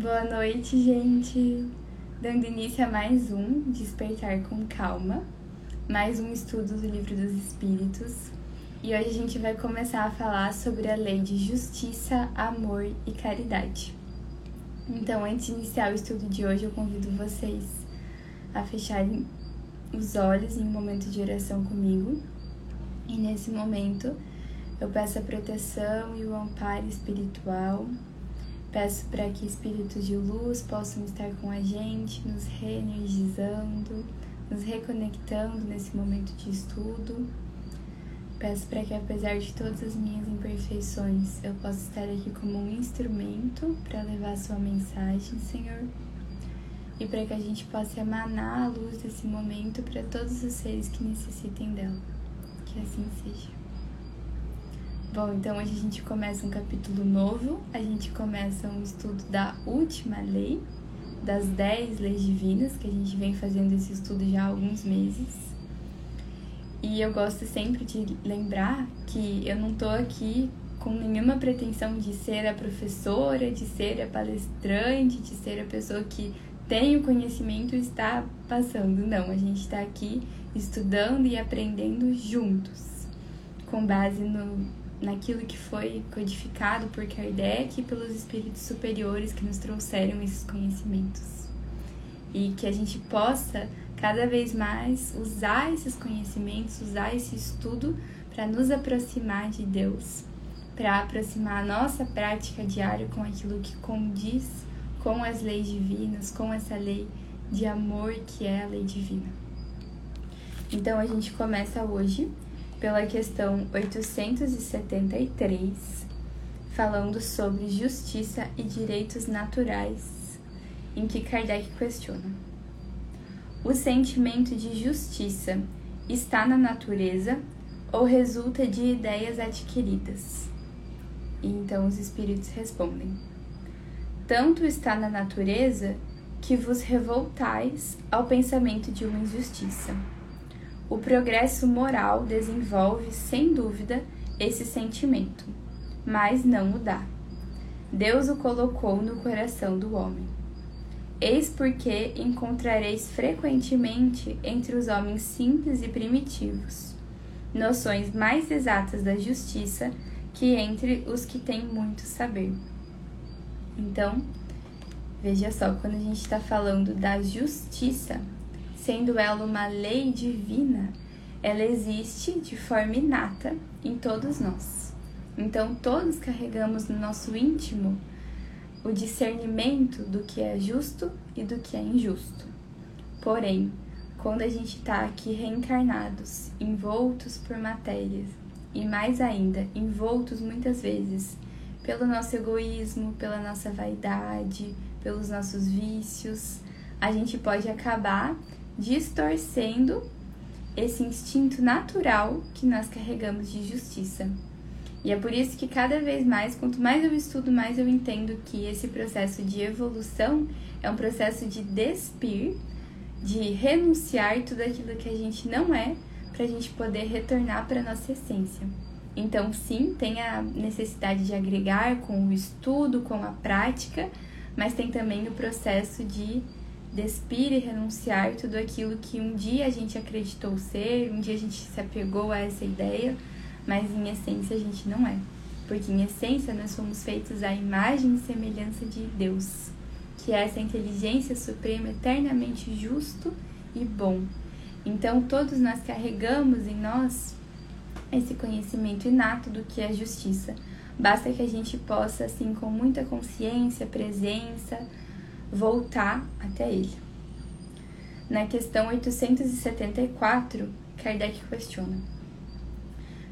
Boa noite, gente! Dando início a mais um Despertar com Calma, mais um estudo do Livro dos Espíritos. E hoje a gente vai começar a falar sobre a lei de justiça, amor e caridade. Então, antes de iniciar o estudo de hoje, eu convido vocês a fecharem os olhos em um momento de oração comigo. E nesse momento, eu peço a proteção e o amparo espiritual Peço para que espíritos de luz possam estar com a gente, nos reenergizando, nos reconectando nesse momento de estudo. Peço para que, apesar de todas as minhas imperfeições, eu possa estar aqui como um instrumento para levar sua mensagem, Senhor. E para que a gente possa emanar a luz desse momento para todos os seres que necessitem dela. Que assim seja. Bom, então hoje a gente começa um capítulo novo, a gente começa um estudo da última lei, das dez leis divinas, que a gente vem fazendo esse estudo já há alguns meses. E eu gosto sempre de lembrar que eu não tô aqui com nenhuma pretensão de ser a professora, de ser a palestrante, de ser a pessoa que tem o conhecimento e está passando. Não, a gente está aqui estudando e aprendendo juntos, com base no, naquilo que foi codificado por Kardec e pelos espíritos superiores que nos trouxeram esses conhecimentos. E que a gente possa cada vez mais usar esses conhecimentos, usar esse estudo para nos aproximar de Deus, para aproximar a nossa prática diária com aquilo que condiz com as leis divinas, com essa lei de amor que é a lei divina. Então a gente começa hoje pela questão 873, falando sobre justiça e direitos naturais, em que Kardec questiona: O sentimento de justiça está na natureza ou resulta de ideias adquiridas? E então os espíritos respondem: Tanto está na natureza que vos revoltais ao pensamento de uma injustiça o progresso moral desenvolve, sem dúvida, esse sentimento, mas não o dá. Deus o colocou no coração do homem. Eis porque encontrareis frequentemente entre os homens simples e primitivos noções mais exatas da justiça que entre os que têm muito saber. Então, veja só, quando a gente está falando da justiça, sendo ela uma lei divina, ela existe de forma inata em todos nós. Então, todos carregamos no nosso íntimo o discernimento do que é justo e do que é injusto. Porém, quando a gente está aqui reencarnados, envoltos por matérias, e mais ainda, envoltos muitas vezes pelo nosso egoísmo, pela nossa vaidade, pelos nossos vícios, a gente pode acabar distorcendo esse instinto natural que nós carregamos de justiça. E é por isso que cada vez mais, quanto mais eu estudo, mais eu entendo que esse processo de evolução é um processo de despir, de renunciar tudo aquilo que a gente não é, para a gente poder retornar para nossa essência. Então, sim, tem a necessidade de agregar com o estudo, com a prática, mas tem também o processo de despir e renunciar tudo aquilo que um dia a gente acreditou ser, um dia a gente se apegou a essa ideia, mas em essência a gente não é. Porque em essência nós somos feitos à imagem e semelhança de Deus, que é essa inteligência suprema eternamente justo e bom. Então todos nós carregamos em nós esse conhecimento inato do que é justiça. Basta que a gente possa, assim, com muita consciência, presença, voltar até ele. Na questão 874, Kardec questiona: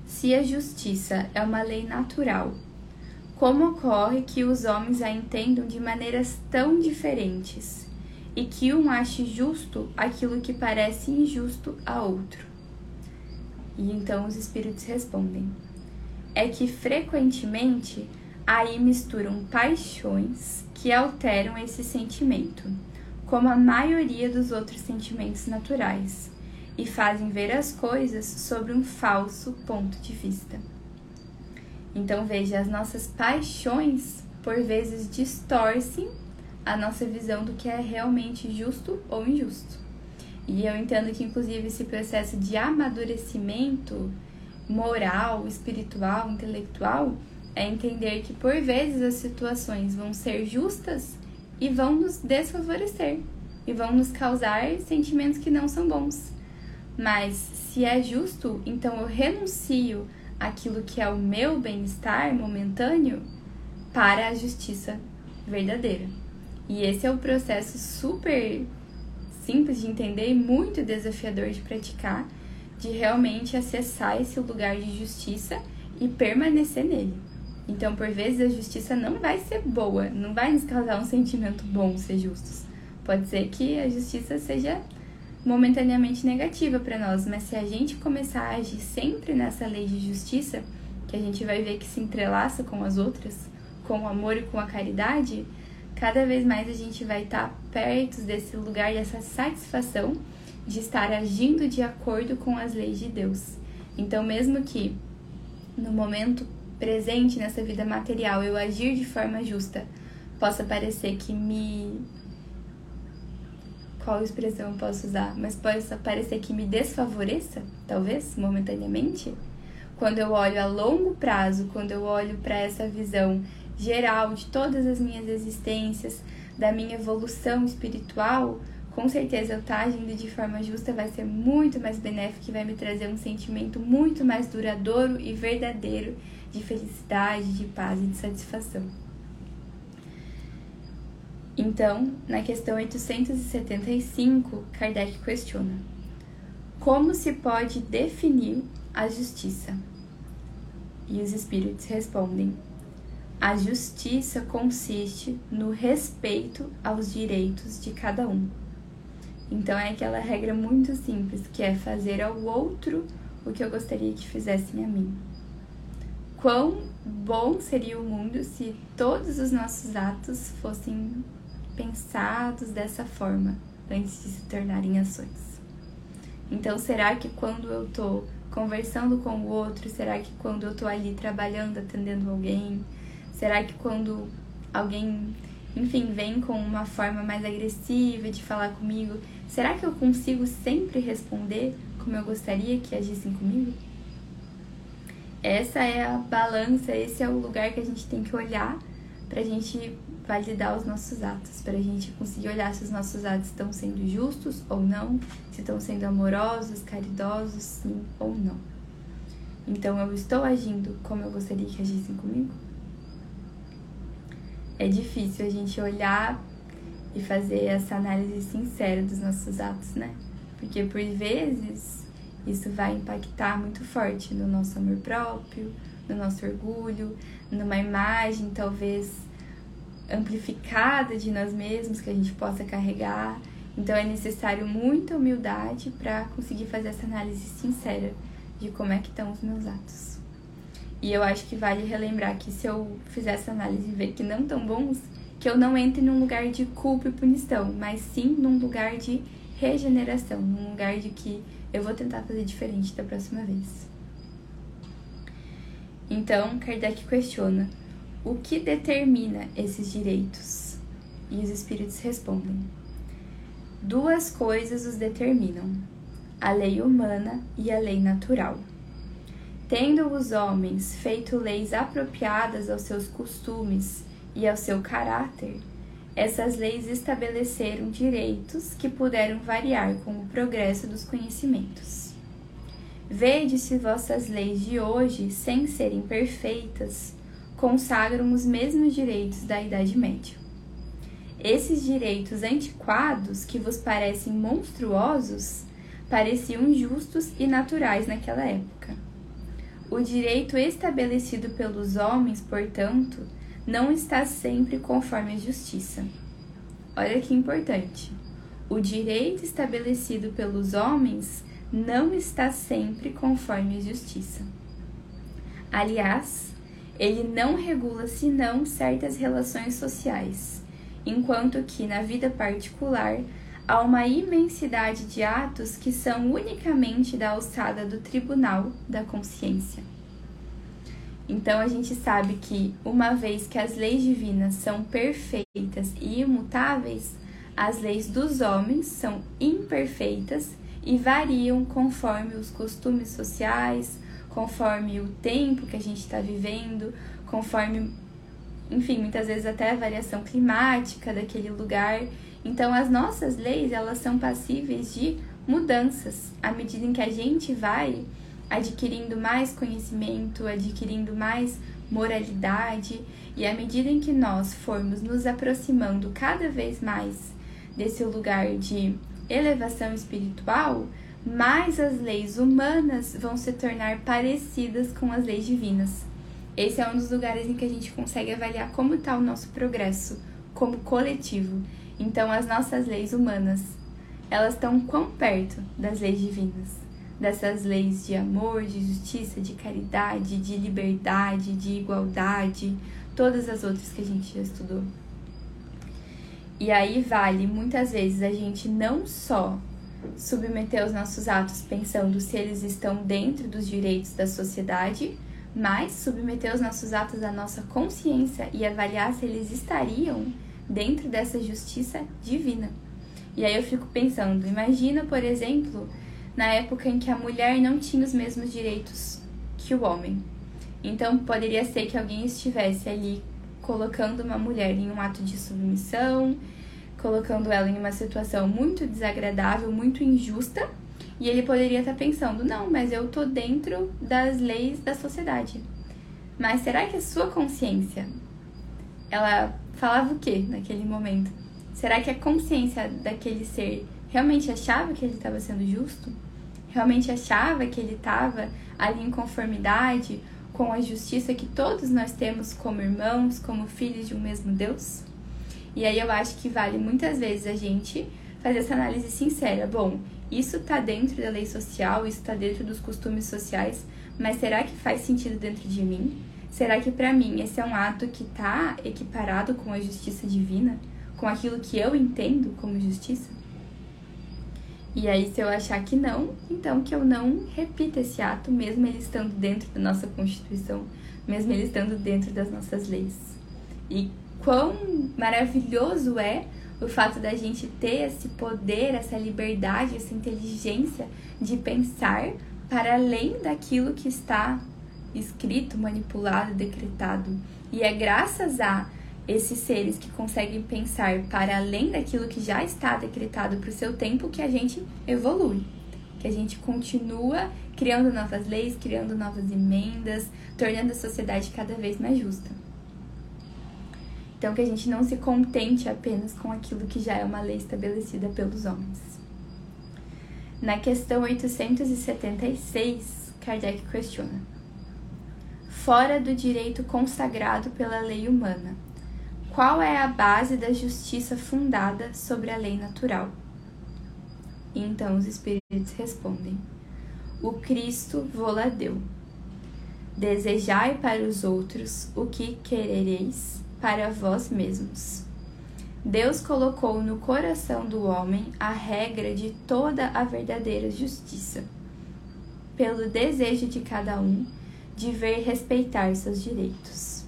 Se a justiça é uma lei natural, como ocorre que os homens a entendam de maneiras tão diferentes e que um ache justo aquilo que parece injusto a outro? E então os espíritos respondem: É que frequentemente aí misturam paixões que alteram esse sentimento, como a maioria dos outros sentimentos naturais, e fazem ver as coisas sobre um falso ponto de vista. Então veja, as nossas paixões por vezes distorcem a nossa visão do que é realmente justo ou injusto. E eu entendo que, inclusive, esse processo de amadurecimento moral, espiritual, intelectual é entender que, por vezes, as situações vão ser justas e vão nos desfavorecer e vão nos causar sentimentos que não são bons. Mas se é justo, então eu renuncio aquilo que é o meu bem-estar momentâneo para a justiça verdadeira. E esse é o processo super simples de entender e muito desafiador de praticar, de realmente acessar esse lugar de justiça e permanecer nele. Então, por vezes, a justiça não vai ser boa, não vai nos causar um sentimento bom ser justos. Pode ser que a justiça seja momentaneamente negativa para nós, mas se a gente começar a agir sempre nessa lei de justiça, que a gente vai ver que se entrelaça com as outras, com o amor e com a caridade, cada vez mais a gente vai estar tá perto desse lugar, dessa satisfação de estar agindo de acordo com as leis de Deus. Então, mesmo que no momento presente nessa vida material eu agir de forma justa, possa parecer que me. Qual expressão eu posso usar? Mas possa parecer que me desfavoreça, talvez, momentaneamente. Quando eu olho a longo prazo, quando eu olho para essa visão geral de todas as minhas existências, da minha evolução espiritual, com certeza eu estar tá agindo de forma justa vai ser muito mais benéfico e vai me trazer um sentimento muito mais duradouro e verdadeiro de felicidade, de paz e de satisfação. Então, na questão 875, Kardec questiona: Como se pode definir a justiça? E os espíritos respondem: a justiça consiste no respeito aos direitos de cada um. Então é aquela regra muito simples, que é fazer ao outro o que eu gostaria que fizessem a mim. Quão bom seria o mundo se todos os nossos atos fossem pensados dessa forma antes de se tornarem ações. Então, será que quando eu tô conversando com o outro, será que quando eu tô ali trabalhando, atendendo alguém, Será que quando alguém, enfim, vem com uma forma mais agressiva de falar comigo, será que eu consigo sempre responder como eu gostaria que agissem comigo? Essa é a balança, esse é o lugar que a gente tem que olhar para a gente validar os nossos atos, para a gente conseguir olhar se os nossos atos estão sendo justos ou não, se estão sendo amorosos, caridosos, sim ou não. Então, eu estou agindo como eu gostaria que agissem comigo? é difícil a gente olhar e fazer essa análise sincera dos nossos atos, né? Porque por vezes isso vai impactar muito forte no nosso amor próprio, no nosso orgulho, numa imagem talvez amplificada de nós mesmos que a gente possa carregar. Então é necessário muita humildade para conseguir fazer essa análise sincera de como é que estão os meus atos. E eu acho que vale relembrar que se eu fizer essa análise e ver que não tão bons, que eu não entre num lugar de culpa e punição, mas sim num lugar de regeneração, num lugar de que eu vou tentar fazer diferente da próxima vez. Então, Kardec questiona: o que determina esses direitos? E os espíritos respondem: duas coisas os determinam: a lei humana e a lei natural. Tendo os homens feito leis apropriadas aos seus costumes e ao seu caráter, essas leis estabeleceram direitos que puderam variar com o progresso dos conhecimentos. Vede se vossas leis de hoje, sem serem perfeitas, consagram os mesmos direitos da Idade Média. Esses direitos antiquados, que vos parecem monstruosos, pareciam justos e naturais naquela época o direito estabelecido pelos homens, portanto, não está sempre conforme a justiça. Olha que importante. O direito estabelecido pelos homens não está sempre conforme a justiça. Aliás, ele não regula senão certas relações sociais, enquanto que na vida particular há uma imensidade de atos que são unicamente da alçada do tribunal da consciência. Então a gente sabe que, uma vez que as leis divinas são perfeitas e imutáveis, as leis dos homens são imperfeitas e variam conforme os costumes sociais, conforme o tempo que a gente está vivendo, conforme, enfim, muitas vezes até a variação climática daquele lugar. Então, as nossas leis elas são passíveis de mudanças à medida em que a gente vai adquirindo mais conhecimento, adquirindo mais moralidade e à medida em que nós formos nos aproximando cada vez mais desse lugar de elevação espiritual, mais as leis humanas vão se tornar parecidas com as leis divinas. Esse é um dos lugares em que a gente consegue avaliar como está o nosso progresso como coletivo. Então, as nossas leis humanas, elas estão quão perto das leis divinas? Dessas leis de amor, de justiça, de caridade, de liberdade, de igualdade, todas as outras que a gente já estudou. E aí vale muitas vezes a gente não só submeter os nossos atos pensando se eles estão dentro dos direitos da sociedade, mas submeter os nossos atos à nossa consciência e avaliar se eles estariam dentro dessa justiça divina. E aí eu fico pensando, imagina, por exemplo, na época em que a mulher não tinha os mesmos direitos que o homem. Então poderia ser que alguém estivesse ali colocando uma mulher em um ato de submissão, colocando ela em uma situação muito desagradável, muito injusta, e ele poderia estar pensando: não, mas eu tô dentro das leis da sociedade. Mas será que a sua consciência ela falava o que naquele momento? Será que a consciência daquele ser realmente achava que ele estava sendo justo? Realmente achava que ele estava ali em conformidade com a justiça que todos nós temos como irmãos, como filhos de um mesmo Deus? E aí eu acho que vale muitas vezes a gente fazer essa análise sincera. Bom, isso está dentro da lei social, isso está dentro dos costumes sociais, mas será que faz sentido dentro de mim? Será que para mim esse é um ato que está equiparado com a justiça divina? Com aquilo que eu entendo como justiça? E aí, se eu achar que não, então que eu não repita esse ato, mesmo ele estando dentro da nossa Constituição, mesmo ele estando dentro das nossas leis. E quão maravilhoso é o fato da gente ter esse poder, essa liberdade, essa inteligência de pensar para além daquilo que está escrito, manipulado, decretado. E é graças a esses seres que conseguem pensar para além daquilo que já está decretado para o seu tempo que a gente evolui, que a gente continua criando novas leis, criando novas emendas, tornando a sociedade cada vez mais justa. Então, que a gente não se contente apenas com aquilo que já é uma lei estabelecida pelos homens. Na questão 876, Kardec questiona: Fora do direito consagrado pela lei humana, qual é a base da justiça fundada sobre a lei natural? E então os espíritos respondem: O Cristo vô-la deu. Desejai para os outros o que querereis para vós mesmos. Deus colocou no coração do homem a regra de toda a verdadeira justiça, pelo desejo de cada um de ver respeitar seus direitos.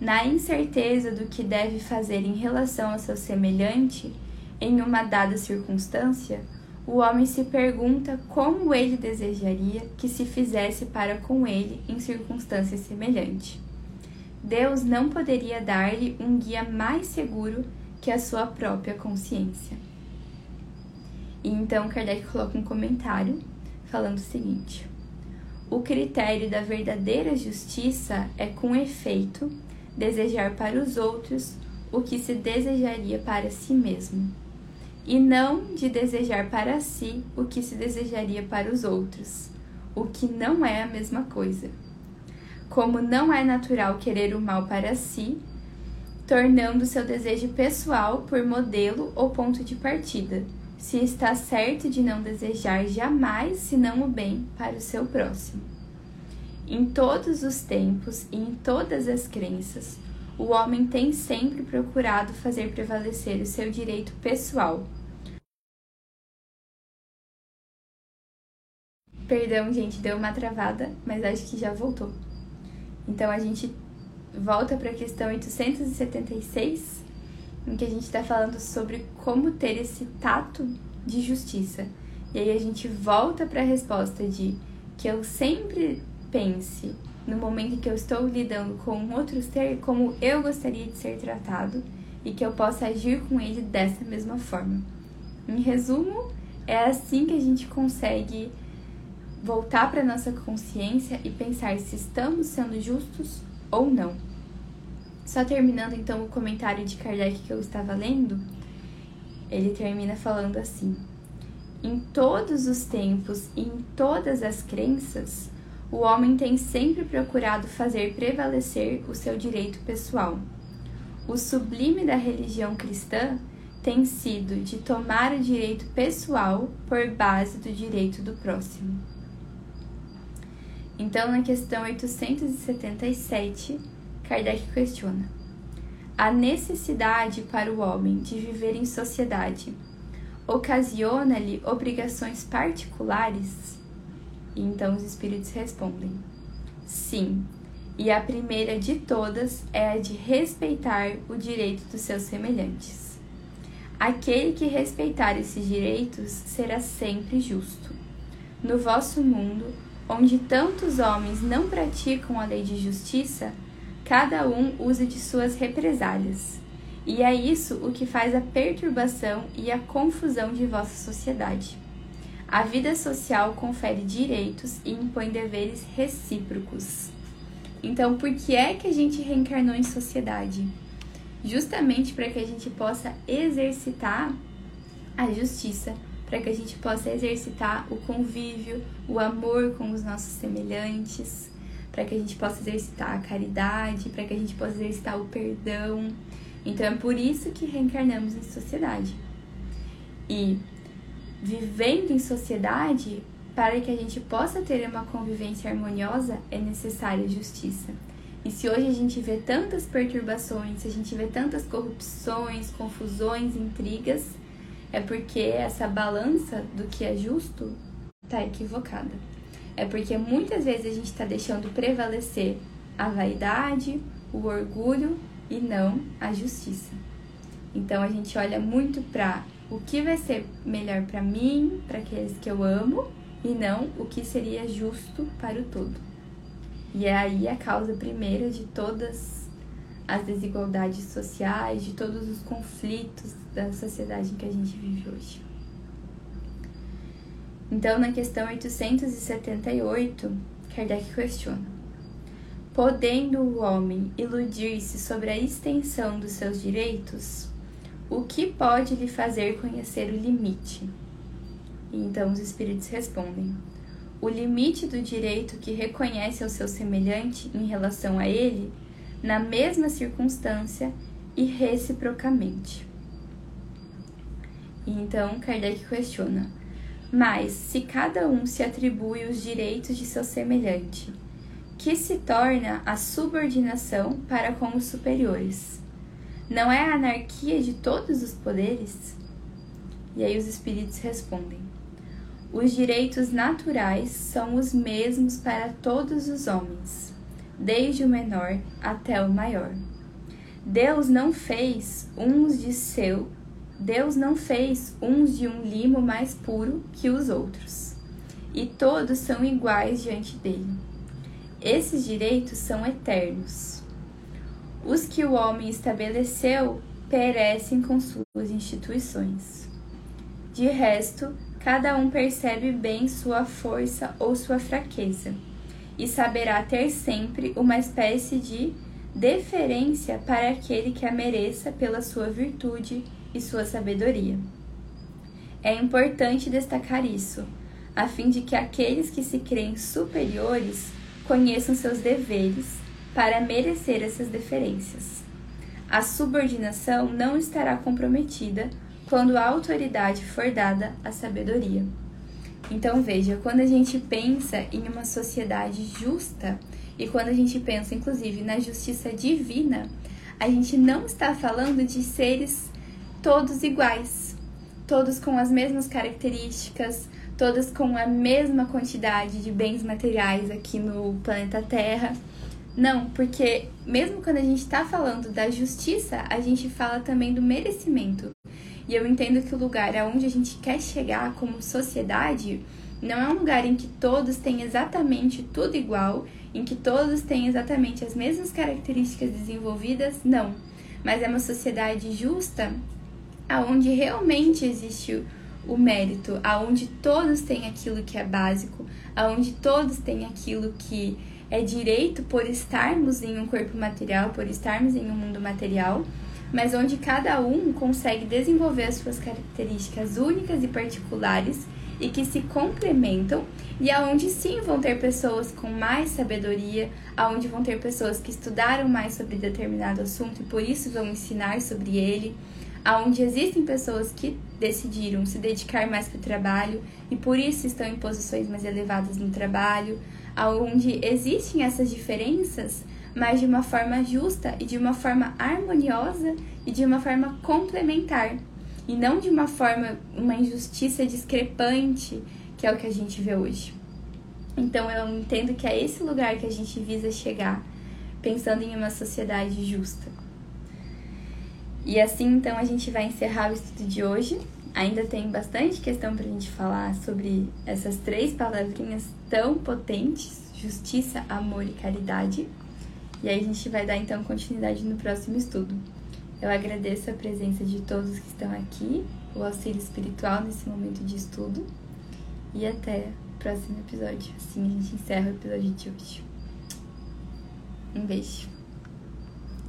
Na incerteza do que deve fazer em relação ao seu semelhante, em uma dada circunstância, o homem se pergunta como ele desejaria que se fizesse para com ele em circunstância semelhante. Deus não poderia dar-lhe um guia mais seguro que a sua própria consciência. E então Kardec coloca um comentário falando o seguinte: O critério da verdadeira justiça é com efeito desejar para os outros o que se desejaria para si mesmo, e não de desejar para si o que se desejaria para os outros, o que não é a mesma coisa. Como não é natural querer o mal para si, tornando seu desejo pessoal por modelo ou ponto de partida, se está certo de não desejar jamais senão o bem para o seu próximo. Em todos os tempos e em todas as crenças, o homem tem sempre procurado fazer prevalecer o seu direito pessoal. Perdão, gente, deu uma travada, mas acho que já voltou. Então a gente volta para a questão 876, em que a gente está falando sobre como ter esse tato de justiça. E aí a gente volta para a resposta de que eu sempre pense no momento em que eu estou lidando com outro ser como eu gostaria de ser tratado e que eu possa agir com ele dessa mesma forma. Em resumo, é assim que a gente consegue voltar para nossa consciência e pensar se estamos sendo justos ou não. Só terminando então o comentário de Kardec que eu estava lendo, ele termina falando assim: Em todos os tempos e em todas as crenças, o homem tem sempre procurado fazer prevalecer o seu direito pessoal. O sublime da religião cristã tem sido de tomar o direito pessoal por base do direito do próximo. Então, na questão 877, Kardec questiona: a necessidade para o homem de viver em sociedade ocasiona-lhe obrigações particulares? E então os espíritos respondem: sim, e a primeira de todas é a de respeitar o direito dos seus semelhantes. Aquele que respeitar esses direitos será sempre justo. No vosso mundo, onde tantos homens não praticam a lei de justiça, cada um usa de suas represálias. E é isso o que faz a perturbação e a confusão de vossa sociedade. A vida social confere direitos e impõe deveres recíprocos. Então, por que é que a gente reencarnou em sociedade? justamente para que a gente possa exercitar a justiça, para que a gente possa exercitar o convívio, o amor com os nossos semelhantes, para que a gente possa exercitar a caridade, para que a gente possa exercitar o perdão. Então é por isso que reencarnamos em sociedade. E vivendo em sociedade, para que a gente possa ter uma convivência harmoniosa, é necessária justiça. E se hoje a gente vê tantas perturbações, se a gente vê tantas corrupções, confusões, intrigas, é porque essa balança do que é justo está equivocada. É porque muitas vezes a gente está deixando prevalecer a vaidade, o orgulho e não a justiça. Então a gente olha muito para o que vai ser melhor para mim, para aqueles que eu amo, e não o que seria justo para o todo. E é aí a causa primeira de todas as desigualdades sociais, de todos os conflitos da sociedade em que a gente vive hoje. Então, na questão 878, Kardec questiona: Podendo o homem iludir-se sobre a extensão dos seus direitos, o que pode lhe fazer conhecer o limite? E então os espíritos respondem: o limite do direito que reconhece ao seu semelhante em relação a ele, na mesma circunstância e reciprocamente. E então Kardec questiona: mas se cada um se atribui os direitos de seu semelhante, que se torna a subordinação para com os superiores? Não é a anarquia de todos os poderes? E aí os espíritos respondem: os direitos naturais são os mesmos para todos os homens, desde o menor até o maior. Deus não fez uns de seu, Deus não fez uns de um limo mais puro que os outros, e todos são iguais diante dele. Esses direitos são eternos. Os que o homem estabeleceu perecem com suas instituições. De resto, cada um percebe bem sua força ou sua fraqueza, e saberá ter sempre uma espécie de deferência para aquele que a mereça pela sua virtude e sua sabedoria. É importante destacar isso, a fim de que aqueles que se creem superiores conheçam seus deveres para merecer essas deferências. A subordinação não estará comprometida quando a autoridade for dada à sabedoria. Então veja, quando a gente pensa em uma sociedade justa e quando a gente pensa inclusive na justiça divina, a gente não está falando de seres todos iguais, todos com as mesmas características, todos com a mesma quantidade de bens materiais aqui no planeta Terra. Não, porque mesmo quando a gente está falando da justiça, a gente fala também do merecimento. E eu entendo que o lugar aonde a gente quer chegar como sociedade não é um lugar em que todos têm exatamente tudo igual, em que todos têm exatamente as mesmas características desenvolvidas, não. Mas é uma sociedade justa, aonde realmente existe o mérito, aonde todos têm aquilo que é básico, aonde todos têm aquilo que é direito por estarmos em um corpo material, por estarmos em um mundo material, mas onde cada um consegue desenvolver as suas características únicas e particulares e que se complementam e aonde sim vão ter pessoas com mais sabedoria, aonde vão ter pessoas que estudaram mais sobre determinado assunto e por isso vão ensinar sobre ele, aonde existem pessoas que decidiram se dedicar mais para o trabalho e por isso estão em posições mais elevadas no trabalho, aonde existem essas diferenças, mas de uma forma justa e de uma forma harmoniosa e de uma forma complementar, e não de uma forma uma injustiça discrepante, que é o que a gente vê hoje. Então eu entendo que é esse lugar que a gente visa chegar, pensando em uma sociedade justa. E assim, então, a gente vai encerrar o estudo de hoje. Ainda tem bastante questão para a gente falar sobre essas três palavrinhas tão potentes: justiça, amor e caridade. E aí a gente vai dar então continuidade no próximo estudo. Eu agradeço a presença de todos que estão aqui, o auxílio espiritual nesse momento de estudo. E até o próximo episódio. Assim a gente encerra o episódio de hoje. Um beijo.